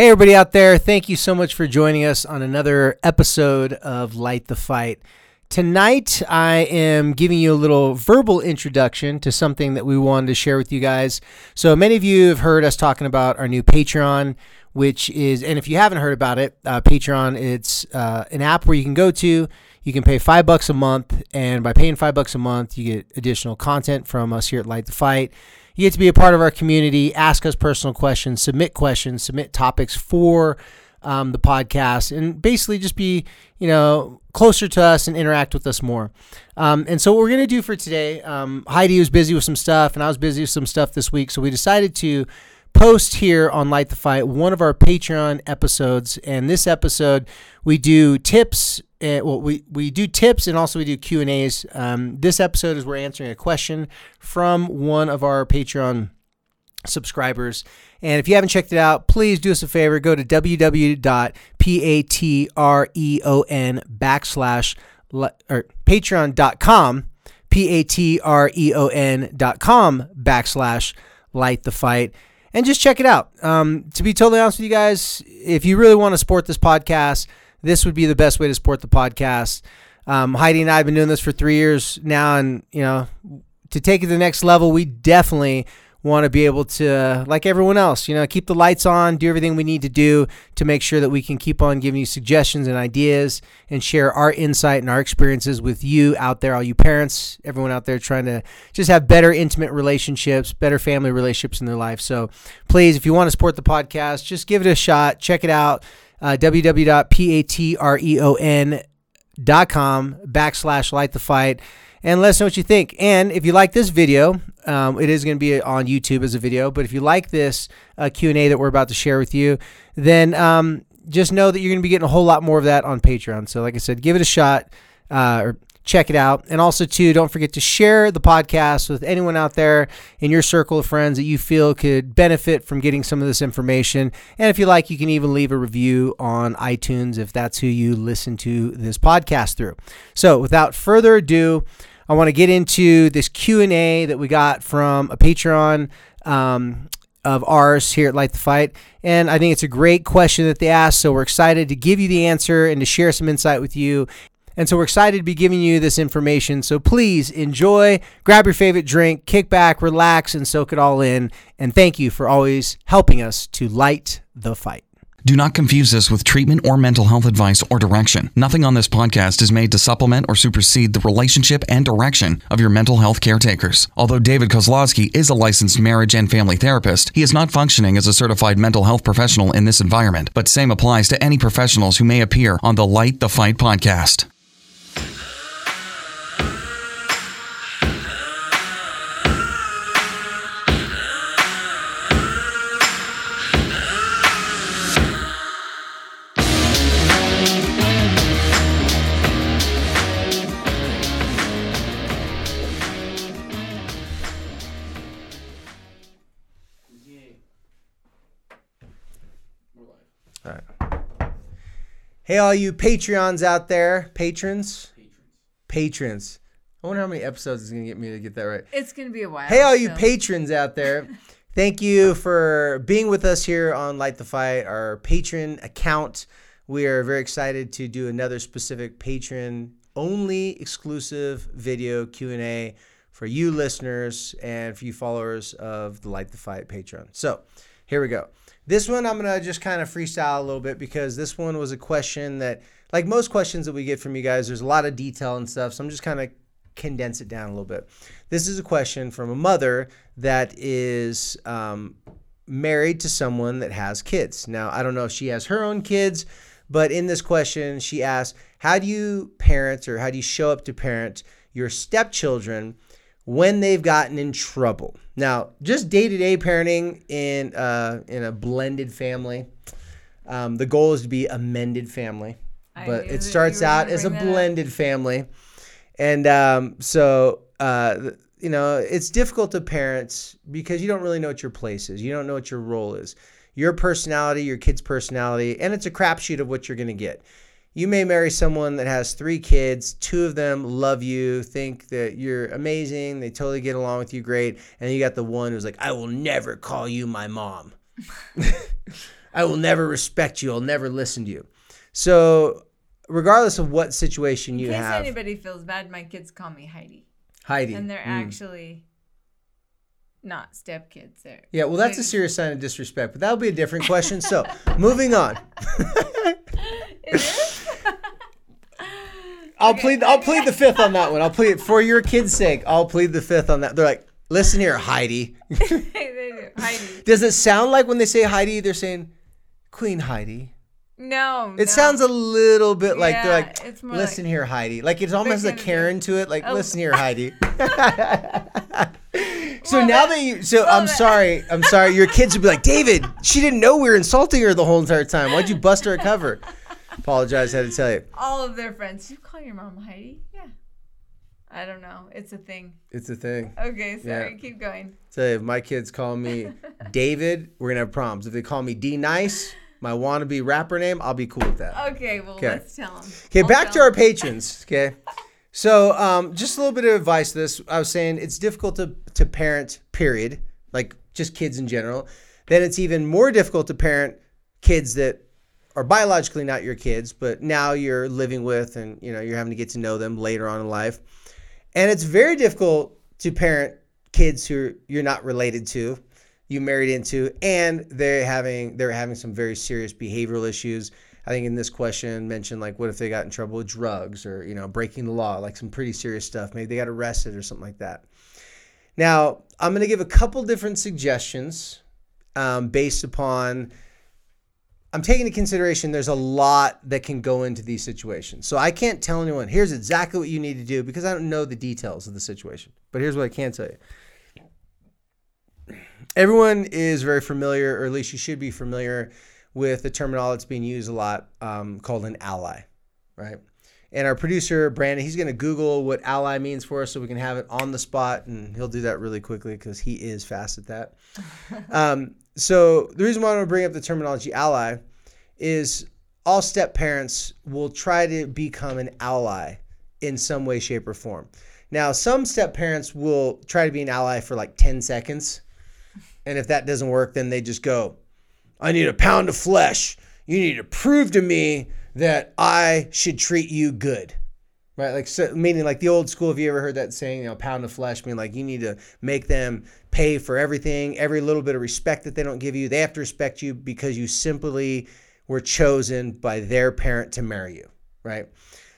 Hey, everybody out there. Thank you so much for joining us on another episode of Light the Fight. Tonight, I am giving you a little verbal introduction to something that we wanted to share with you guys. So, many of you have heard us talking about our new Patreon, which is, and if you haven't heard about it, uh, Patreon, it's uh, an app where you can go to. You can pay five bucks a month, and by paying five bucks a month, you get additional content from us here at Light the Fight. You get to be a part of our community, ask us personal questions, submit questions, submit topics for um, the podcast, and basically just be, you know, closer to us and interact with us more. Um, and so, what we're going to do for today, um, Heidi was busy with some stuff, and I was busy with some stuff this week. So, we decided to post here on Light the Fight one of our Patreon episodes. And this episode, we do tips. Uh, well, we, we do tips and also we do Q and A's. Um, this episode is we're answering a question from one of our Patreon subscribers. And if you haven't checked it out, please do us a favor. Go to www.patreon backslash or patreon.com p-a-t-r-e-o-n dot com backslash light the fight and just check it out um, to be totally honest with you guys if you really want to support this podcast this would be the best way to support the podcast um, heidi and i have been doing this for three years now and you know to take it to the next level we definitely want to be able to, like everyone else, you know, keep the lights on, do everything we need to do to make sure that we can keep on giving you suggestions and ideas and share our insight and our experiences with you out there, all you parents, everyone out there trying to just have better intimate relationships, better family relationships in their life. So please, if you want to support the podcast, just give it a shot. Check it out. Uh, www.patreon.com backslash light the fight and let us know what you think. And if you like this video, um, it is going to be on YouTube as a video. But if you like this uh, Q and A that we're about to share with you, then um, just know that you're going to be getting a whole lot more of that on Patreon. So, like I said, give it a shot uh, or check it out. And also, too, don't forget to share the podcast with anyone out there in your circle of friends that you feel could benefit from getting some of this information. And if you like, you can even leave a review on iTunes if that's who you listen to this podcast through. So, without further ado. I want to get into this Q and A that we got from a Patreon um, of ours here at Light the Fight, and I think it's a great question that they asked. So we're excited to give you the answer and to share some insight with you. And so we're excited to be giving you this information. So please enjoy, grab your favorite drink, kick back, relax, and soak it all in. And thank you for always helping us to light the fight. Do not confuse this with treatment or mental health advice or direction. Nothing on this podcast is made to supplement or supersede the relationship and direction of your mental health caretakers. Although David Kozlowski is a licensed marriage and family therapist, he is not functioning as a certified mental health professional in this environment. But same applies to any professionals who may appear on the Light the Fight podcast. Hey, all you Patreons out there, patrons, patrons. I wonder how many episodes it's gonna get me to get that right. It's gonna be a while. Hey, all you so. patrons out there, thank you for being with us here on Light the Fight, our patron account. We are very excited to do another specific patron only exclusive video Q and A for you listeners and for you followers of the Light the Fight Patreon. So here we go. This one I'm gonna just kind of freestyle a little bit because this one was a question that, like most questions that we get from you guys, there's a lot of detail and stuff. So I'm just kind of condense it down a little bit. This is a question from a mother that is um, married to someone that has kids. Now I don't know if she has her own kids, but in this question she asks, "How do you parent or how do you show up to parent your stepchildren?" When they've gotten in trouble. Now, just day to day parenting in uh, in a blended family. Um, the goal is to be a mended family, but it starts out as a blended up. family, and um, so uh, you know it's difficult to parents because you don't really know what your place is. You don't know what your role is, your personality, your kid's personality, and it's a crapshoot of what you're going to get you may marry someone that has three kids, two of them love you, think that you're amazing, they totally get along with you great, and you got the one who's like, I will never call you my mom. I will never respect you. I'll never listen to you. So, regardless of what situation you In case have, anybody feels bad, my kids call me Heidi, Heidi. and they're mm. actually not stepkids. They're Yeah, well, that's a serious sign of disrespect, but that'll be a different question. So, moving on. I'll Okay, plead. I'll plead the fifth on that one. I'll plead for your kids' sake. I'll plead the fifth on that. They're like, listen here, Heidi. Heidi. Does it sound like when they say Heidi, they're saying Queen Heidi? No. It no. sounds a little bit like they're like, listen like- here, Heidi. Like it's almost a Karen to it. Like, Oh. listen here, Heidi. so Well, now that- that you, so well, I'm sorry, I'm sorry. Your kids would be like, David, she didn't know we were insulting her the whole entire time. Why'd you bust her a cover? Apologize, I had to tell you. all of their friends. You call your mom Heidi? Yeah. I don't know. It's a thing. It's a thing. Okay, sorry. Yeah. Keep going. So if my kids call me David, we're gonna have problems. If they call me D Nice, my wannabe rapper name, I'll be cool with that. Okay, well, Okay. let's tell them. Okay, back to our patrons. Okay, so um, just a little bit of advice. To this I was saying it's difficult to to parent. Period. Like just kids in general. Then it's even more difficult to parent kids that are biologically not your kids, but now you're living with, and you know you're having to get to know them later on in life. And it's very difficult to parent kids who you're not related to, you married into, and they're having they're having some very serious behavioral issues. I think in this question mentioned like what if they got in trouble with drugs or you know breaking the law, like some pretty serious stuff. Maybe they got arrested or something like that. Now I'm going to give a couple different suggestions um, based upon. I'm taking into consideration there's a lot that can go into these situations. So I can't tell anyone, here's exactly what you need to do because I don't know the details of the situation. But here's what I can tell you. Everyone is very familiar, or at least you should be familiar with the terminology that's being used a lot um, called an ally, right? And our producer, Brandon, he's going to Google what ally means for us so we can have it on the spot. And he'll do that really quickly because he is fast at that. um, so, the reason why I want to bring up the terminology ally is all step parents will try to become an ally in some way, shape, or form. Now, some step parents will try to be an ally for like 10 seconds. And if that doesn't work, then they just go, I need a pound of flesh. You need to prove to me that I should treat you good. Right? Like, so, meaning like the old school. Have you ever heard that saying, you know, pound of flesh? Mean like you need to make them pay for everything, every little bit of respect that they don't give you. They have to respect you because you simply were chosen by their parent to marry you. Right?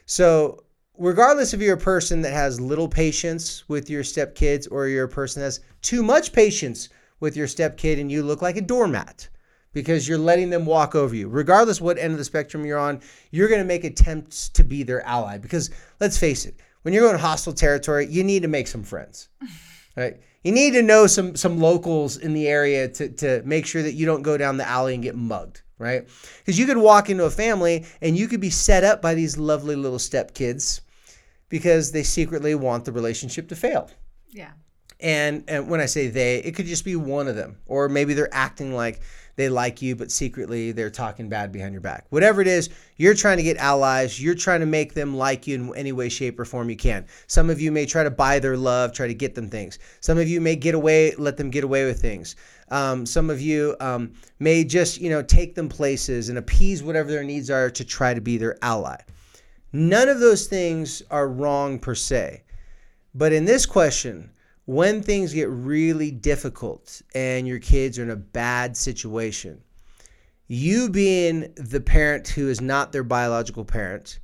So, regardless if you're a person that has little patience with your stepkids or you're a person that has too much patience with your stepkid and you look like a doormat because you're letting them walk over you. Regardless what end of the spectrum you're on, you're going to make attempts to be their ally because let's face it, when you're going hostile territory, you need to make some friends. Right? You need to know some some locals in the area to to make sure that you don't go down the alley and get mugged, right? Because you could walk into a family and you could be set up by these lovely little stepkids because they secretly want the relationship to fail. Yeah. And and when I say they, it could just be one of them, or maybe they're acting like they like you, but secretly they're talking bad behind your back. Whatever it is, you're trying to get allies. You're trying to make them like you in any way, shape, or form you can. Some of you may try to buy their love, try to get them things. Some of you may get away, let them get away with things. Um, some of you um, may just you know take them places and appease whatever their needs are to try to be their ally. None of those things are wrong per se. But in this question, when things get really difficult and your kids are in a bad situation, you being the parent who is not their biological parent,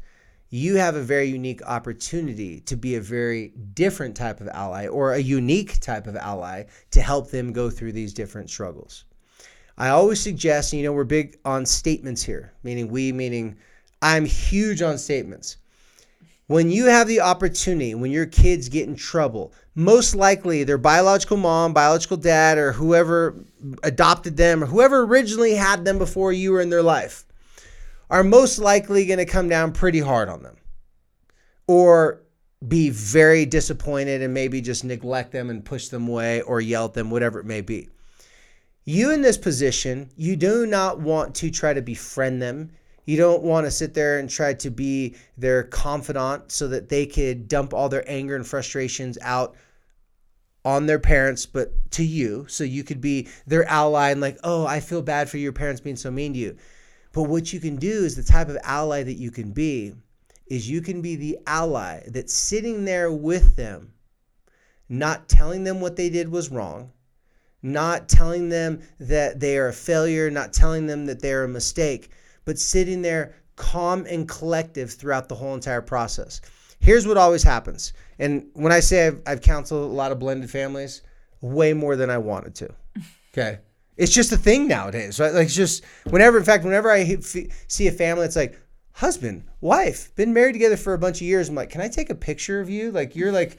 you have a very unique opportunity to be a very different type of ally or a unique type of ally to help them go through these different struggles. I always suggest, you know, we're big on statements here, meaning we, meaning I'm huge on statements. When you have the opportunity, when your kids get in trouble, most likely their biological mom, biological dad, or whoever adopted them, or whoever originally had them before you were in their life, are most likely going to come down pretty hard on them or be very disappointed and maybe just neglect them and push them away or yell at them, whatever it may be. You in this position, you do not want to try to befriend them. You don't want to sit there and try to be their confidant so that they could dump all their anger and frustrations out on their parents, but to you. So you could be their ally and like, oh, I feel bad for your parents being so mean to you. But what you can do is the type of ally that you can be is you can be the ally that's sitting there with them, not telling them what they did was wrong, not telling them that they are a failure, not telling them that they're a mistake, but sitting there calm and collective throughout the whole entire process. Here's what always happens. And when I say I've, I've counseled a lot of blended families, way more than I wanted to. Okay. It's just a thing nowadays, right? Like, it's just whenever, in fact, whenever I see a family, it's like, husband, wife, been married together for a bunch of years. I'm like, can I take a picture of you? Like, you're like,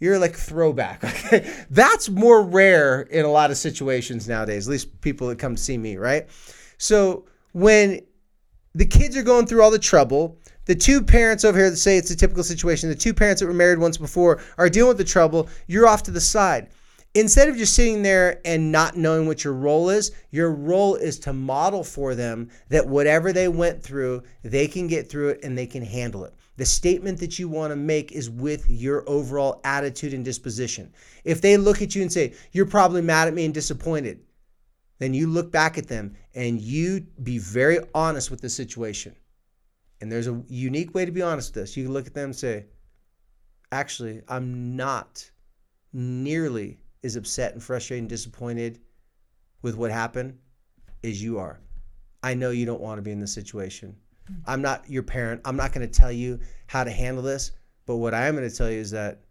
you're like throwback. Okay? That's more rare in a lot of situations nowadays, at least people that come to see me, right? So when the kids are going through all the trouble, the two parents over here that say it's a typical situation, the two parents that were married once before are dealing with the trouble, you're off to the side. Instead of just sitting there and not knowing what your role is, your role is to model for them that whatever they went through, they can get through it and they can handle it. The statement that you want to make is with your overall attitude and disposition. If they look at you and say, You're probably mad at me and disappointed, then you look back at them and you be very honest with the situation. And there's a unique way to be honest with this. You can look at them and say, actually, I'm not nearly as upset and frustrated and disappointed with what happened as you are. I know you don't want to be in this situation. Hmm. I'm not your parent. I'm not going to tell you how to handle this. But what I am going to tell you is that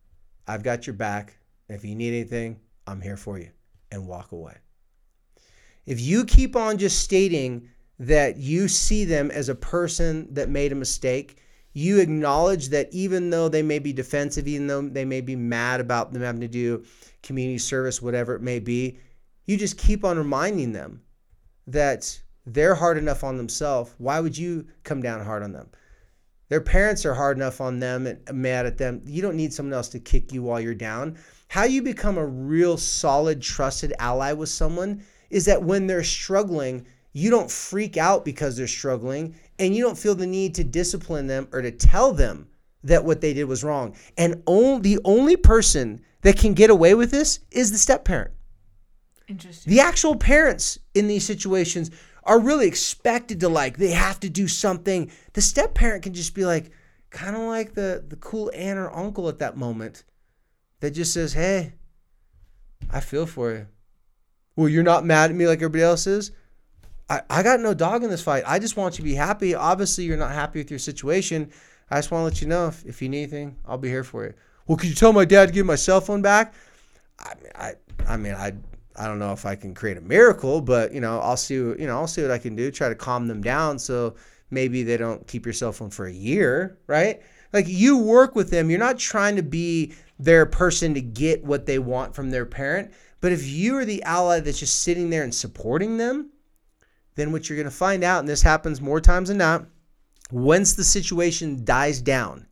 I've got your back. And if you need anything, I'm here for you. And walk away. If you keep on just stating that you see them as a person that made a mistake. You acknowledge that even though they may be defensive, even though they may be mad about them having to do community service, whatever it may be, you just keep on reminding them that they're hard enough on themselves. Why would you come down hard on them? Their parents are hard enough on them and mad at them. You don't need someone else to kick you while you're down. How you become a real solid, trusted ally with someone is that when they're struggling, you don't freak out because they're struggling and you don't feel the need to discipline them or to tell them that what they did was wrong. And only, the only person that can get away with this is the step parent. Interesting. The actual parents in these situations are really expected to like they have to do something. The step parent can just be like kind of like the the cool aunt or uncle at that moment that just says, "Hey, I feel for you." Well, you're not mad at me like everybody else is. I, I got no dog in this fight. I just want you to be happy. Obviously, you're not happy with your situation. I just want to let you know if, if you need anything, I'll be here for you. Well, could you tell my dad to give my cell phone back? I mean, I, I mean, I, I don't know if I can create a miracle, but you know, I'll see, you know, I'll see what I can do. Try to calm them down so maybe they don't keep your cell phone for a year, right? Like you work with them. You're not trying to be their person to get what they want from their parent. But if you are the ally that's just sitting there and supporting them, then what you're going to find out, and this happens more times than not, once the situation dies down,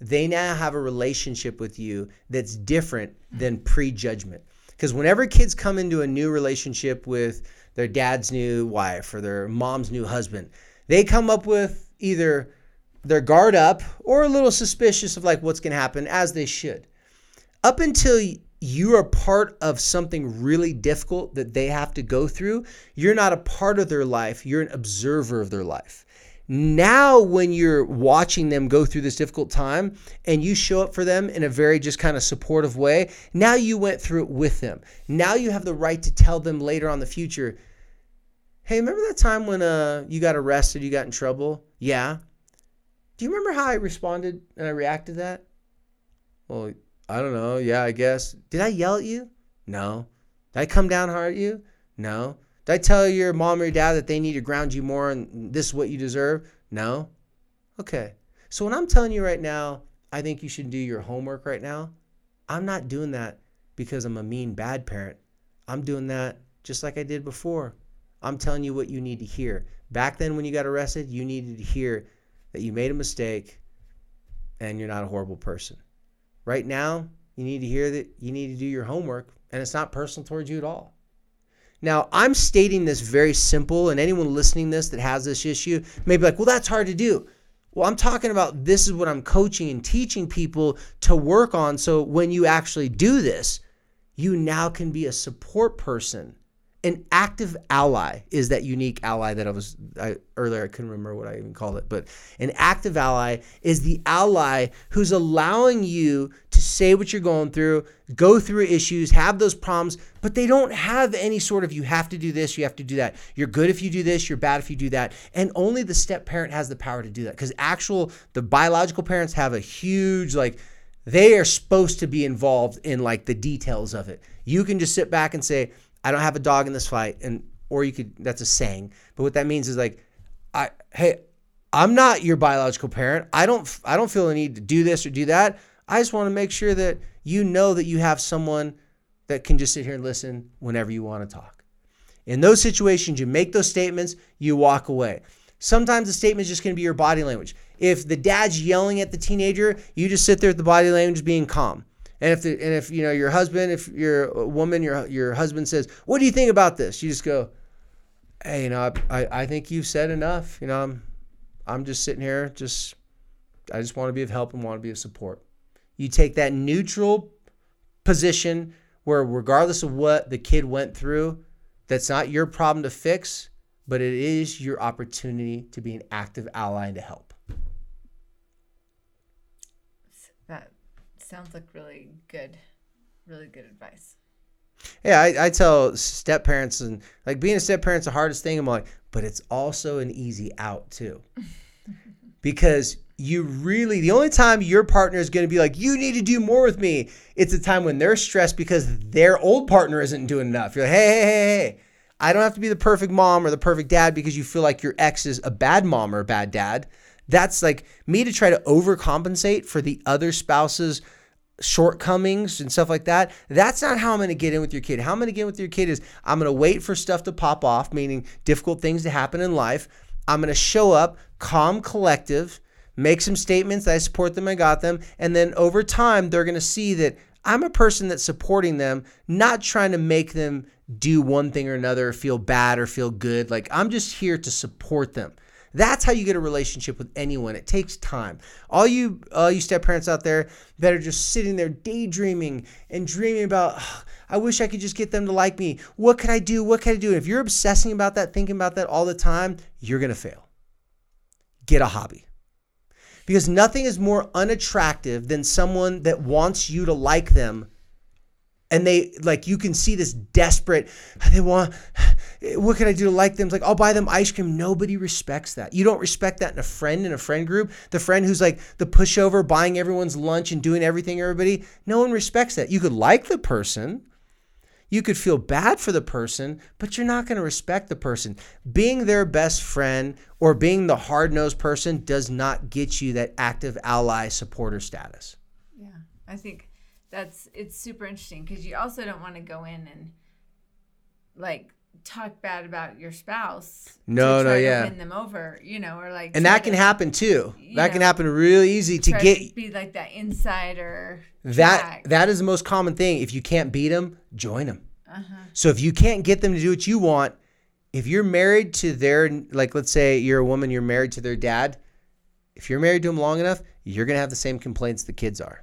they now have a relationship with you that's different than prejudgment. Because whenever kids come into a new relationship with their dad's new wife or their mom's new husband, they come up with either their guard up or a little suspicious of like what's going to happen, as they should. Up until you are part of something really difficult that they have to go through. You're not a part of their life, you're an observer of their life. Now, when you're watching them go through this difficult time and you show up for them in a very just kind of supportive way, now you went through it with them. Now you have the right to tell them later on the future, hey, remember that time when uh, you got arrested, you got in trouble? Yeah. Do you remember how I responded and I reacted to that? Well, I don't know. Yeah, I guess. Did I yell at you? No. Did I come down hard at you? No. Did I tell your mom or your dad that they need to ground you more and this is what you deserve? No. Okay. So when I'm telling you right now, I think you should do your homework right now, I'm not doing that because I'm a mean, bad parent. I'm doing that just like I did before. I'm telling you what you need to hear. Back then, when you got arrested, you needed to hear that you made a mistake and you're not a horrible person. Right now, you need to hear that you need to do your homework, and it's not personal towards you at all. Now, I'm stating this very simple, and anyone listening this that has this issue may be like, well, that's hard to do. Well, I'm talking about this is what I'm coaching and teaching people to work on. So when you actually do this, you now can be a support person. An active ally is that unique ally that I was I, earlier. I couldn't remember what I even called it, but an active ally is the ally who's allowing you to say what you're going through, go through issues, have those problems, but they don't have any sort of you have to do this, you have to do that. You're good if you do this, you're bad if you do that, and only the step parent has the power to do that because actual the biological parents have a huge like they are supposed to be involved in like the details of it. You can just sit back and say, I don't have a dog in this fight, and or you could that's a saying, but what that means is like, I hey, I'm not your biological parent. I don't I don't feel the need to do this or do that. I just want to make sure that you know that you have someone that can just sit here and listen whenever you want to talk. In those situations, you make those statements, you walk away. Sometimes the statement is just going to be your body language. If the dad's yelling at the teenager, you just sit there with the body language being calm. And if the, and if you know your husband, if you're a woman, your your husband says, "What do you think about this?" You just go, "Hey, you know, I, I think you've said enough. You know, I'm I'm just sitting here, just I just want to be of help and want to be of support." You take that neutral position where, regardless of what the kid went through, that's not your problem to fix, but it is your opportunity to be an active ally and to help. That sounds like really good, really good advice. Yeah, I, I tell step parents and like being a step parent's the hardest thing. I'm like, but it's also an easy out too. because you really the only time your partner is going to be like you need to do more with me it's a time when they're stressed because their old partner isn't doing enough you're like hey hey hey hey i don't have to be the perfect mom or the perfect dad because you feel like your ex is a bad mom or a bad dad that's like me to try to overcompensate for the other spouse's shortcomings and stuff like that. That's not how I'm going to get in with your kid. How I'm going to get in with your kid is I'm going to wait for stuff to pop off, meaning difficult things to happen in life. I'm going to show up calm, collective, make some statements that I support them, I got them, and then over time they're going to see that I'm a person that's supporting them, not trying to make them do one thing or another, or feel bad or feel good. Like I'm just here to support them. That's how you get a relationship with anyone. It takes time. All you, all you step parents out there that are just sitting there daydreaming and dreaming about, I wish I could just get them to like me. What could I do? What can I do? And if you're obsessing about that, thinking about that all the time, you're gonna fail. Get a hobby. Because nothing is more unattractive than someone that wants you to like them and they like you can see this desperate they want what can i do to like them? It's like i'll buy them ice cream. Nobody respects that. You don't respect that in a friend in a friend group. The friend who's like the pushover buying everyone's lunch and doing everything everybody no one respects that. You could like the person. You could feel bad for the person but you're not going to respect the person. Being their best friend or being the hard-nosed person does not get you that active ally supporter status. Yeah, I think that's it's super interesting because you also don't want to go in and like talk bad about your spouse. No, to no, to yeah. win them over, you know, or like and that can to- happen too that can happen real easy to get be like that insider. that track. that is the most common thing if you can't beat them join them Uh-huh. so if you can't get them to do what you want if you're married to their like let's say you're a woman you're married to their dad if you're married to them long enough you're going to have the same complaints the kids are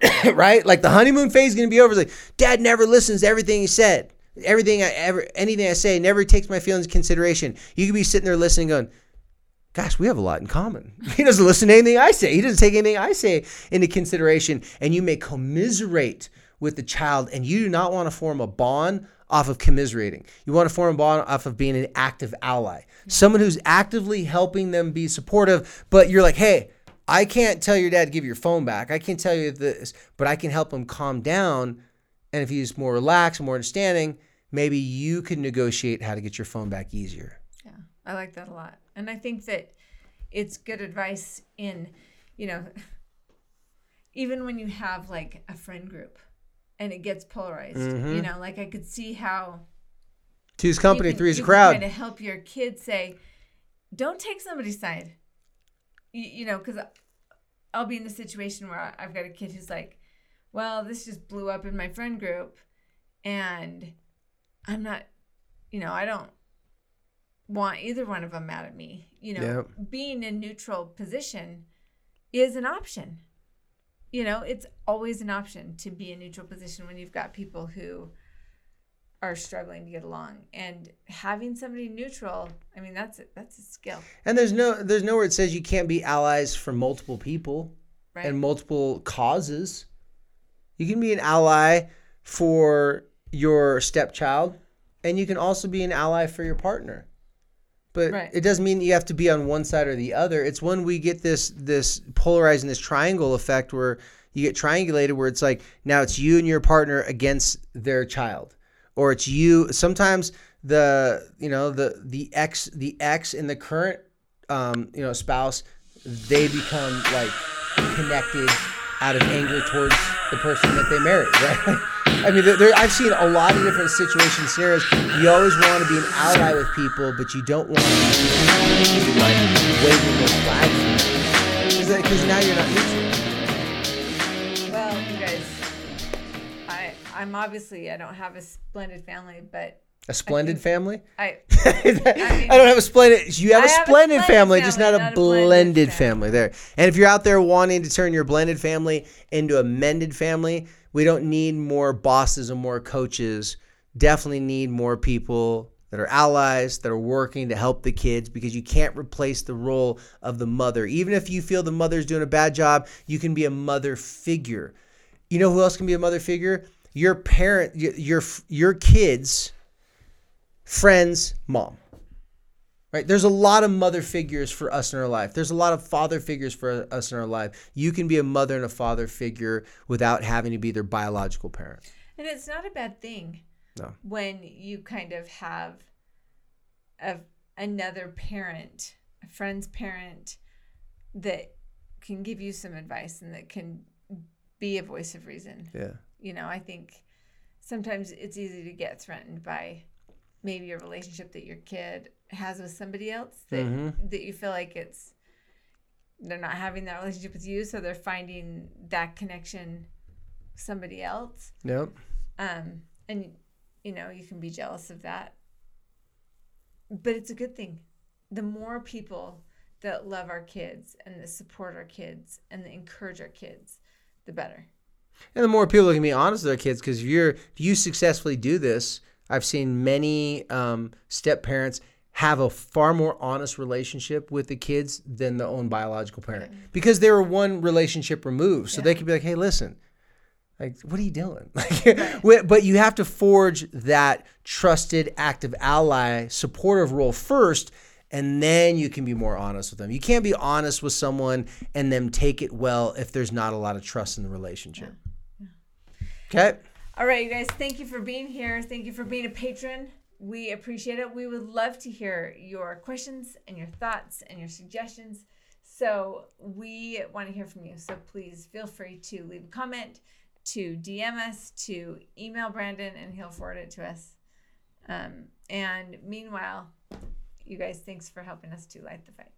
right like the honeymoon phase is going to be over it's like dad never listens to everything he said everything i ever anything i say never takes my feelings into consideration you could be sitting there listening going gosh, we have a lot in common. He doesn't listen to anything I say. He doesn't take anything I say into consideration. And you may commiserate with the child, and you do not want to form a bond off of commiserating. You want to form a bond off of being an active ally, mm-hmm. someone who's actively helping them be supportive. But you're like, hey, I can't tell your dad to give your phone back. I can't tell you this, but I can help him calm down. And if he's more relaxed more understanding, maybe you can negotiate how to get your phone back easier. Yeah, I like that a lot. And I think that it's good advice in, you know, even when you have like a friend group and it gets polarized, you mm-hmm. know, like I could see how Two's company, can- three's a crowd. Try to help your kids say, don't take somebody's side. You, you know, because I'll be in a situation where I've got a kid who's like, well, this just blew up in my friend group, and I'm not, you know, I don't want either one of them mad at me. You know, being in neutral position is an option. you know, it's always an option to be in neutral position when you've got people who are struggling to get along and having somebody neutral i mean that's a, that's a skill And there's no there's nowhere it says you can't be allies for multiple people right and multiple causes. You can be an ally for your stepchild, and you can also be an ally for your partner. But Right. it doesn't mean you have to be on one side or the other. It's when we get this this polarizing this triangle effect where you get triangulated where it's like now it's you and your partner against their child. Or it's you sometimes the you know the the ex the ex and the current um, you know spouse they become like connected out of anger towards the person that they married, right? I mean, there, I've seen a lot of different situation scenarios. You always want to be an ally with people, but you don't want to be like waving those flags because now you're not i'm obviously i don't have a splendid family but A splendid family. i I don't have a splendid. You have I a have a splendid splendid family, just not a not a blended blended family. family. There. And if you're out there wanting to turn your blended family into a mended family, we don't need more bosses and more coaches. Definitely need more people that are allies that are working to help the kids because you can't replace the role of the mother. Even if you feel the mother's doing a bad job, you can be a mother figure. You know who else can be a mother figure? Your parent, your your, kids friend's mom. Right? There's a lot of mother figures for us in our life. There's a lot of father figures for us in our life. You can be a mother and a father figure without having to be their biological parent. and it's not a bad thing No. when you kind of have a, another parent a friend's parent that can give you some advice and that can be a voice of reason Yeah. You know i think sometimes it's easy to get threatened by maybe a relationship that your kid has with somebody else that Mhm. that you feel like it's they're not having that relationship with you so they're finding that connection with somebody else Yep. um and you know you can be jealous of that but it's a good thing the more people that love our kids and that support our kids and that encourage our kids the better And the more people can be honest with their kids, because if you're if you successfully do this, I've seen many um, step parents have a far more honest relationship with the kids than the own biological parent because they were one relationship removed. So they could be like, "Hey, listen, like, what are you doing?" Like, but you have to forge that trusted, active ally, supportive role first. And then you can be more honest with them. You can't be honest with someone and then take it well if there's not a lot of trust in the relationship. Okay. All right, you guys, thank you for being here. Thank you for being a patron. We appreciate it. We would love to hear your questions and your thoughts and your suggestions. So we want to hear from you. So please feel free to leave a comment, to DM us, to email Brandon, and he'll forward it to us. Um, and meanwhile, you guys, thanks for helping us to light the fight.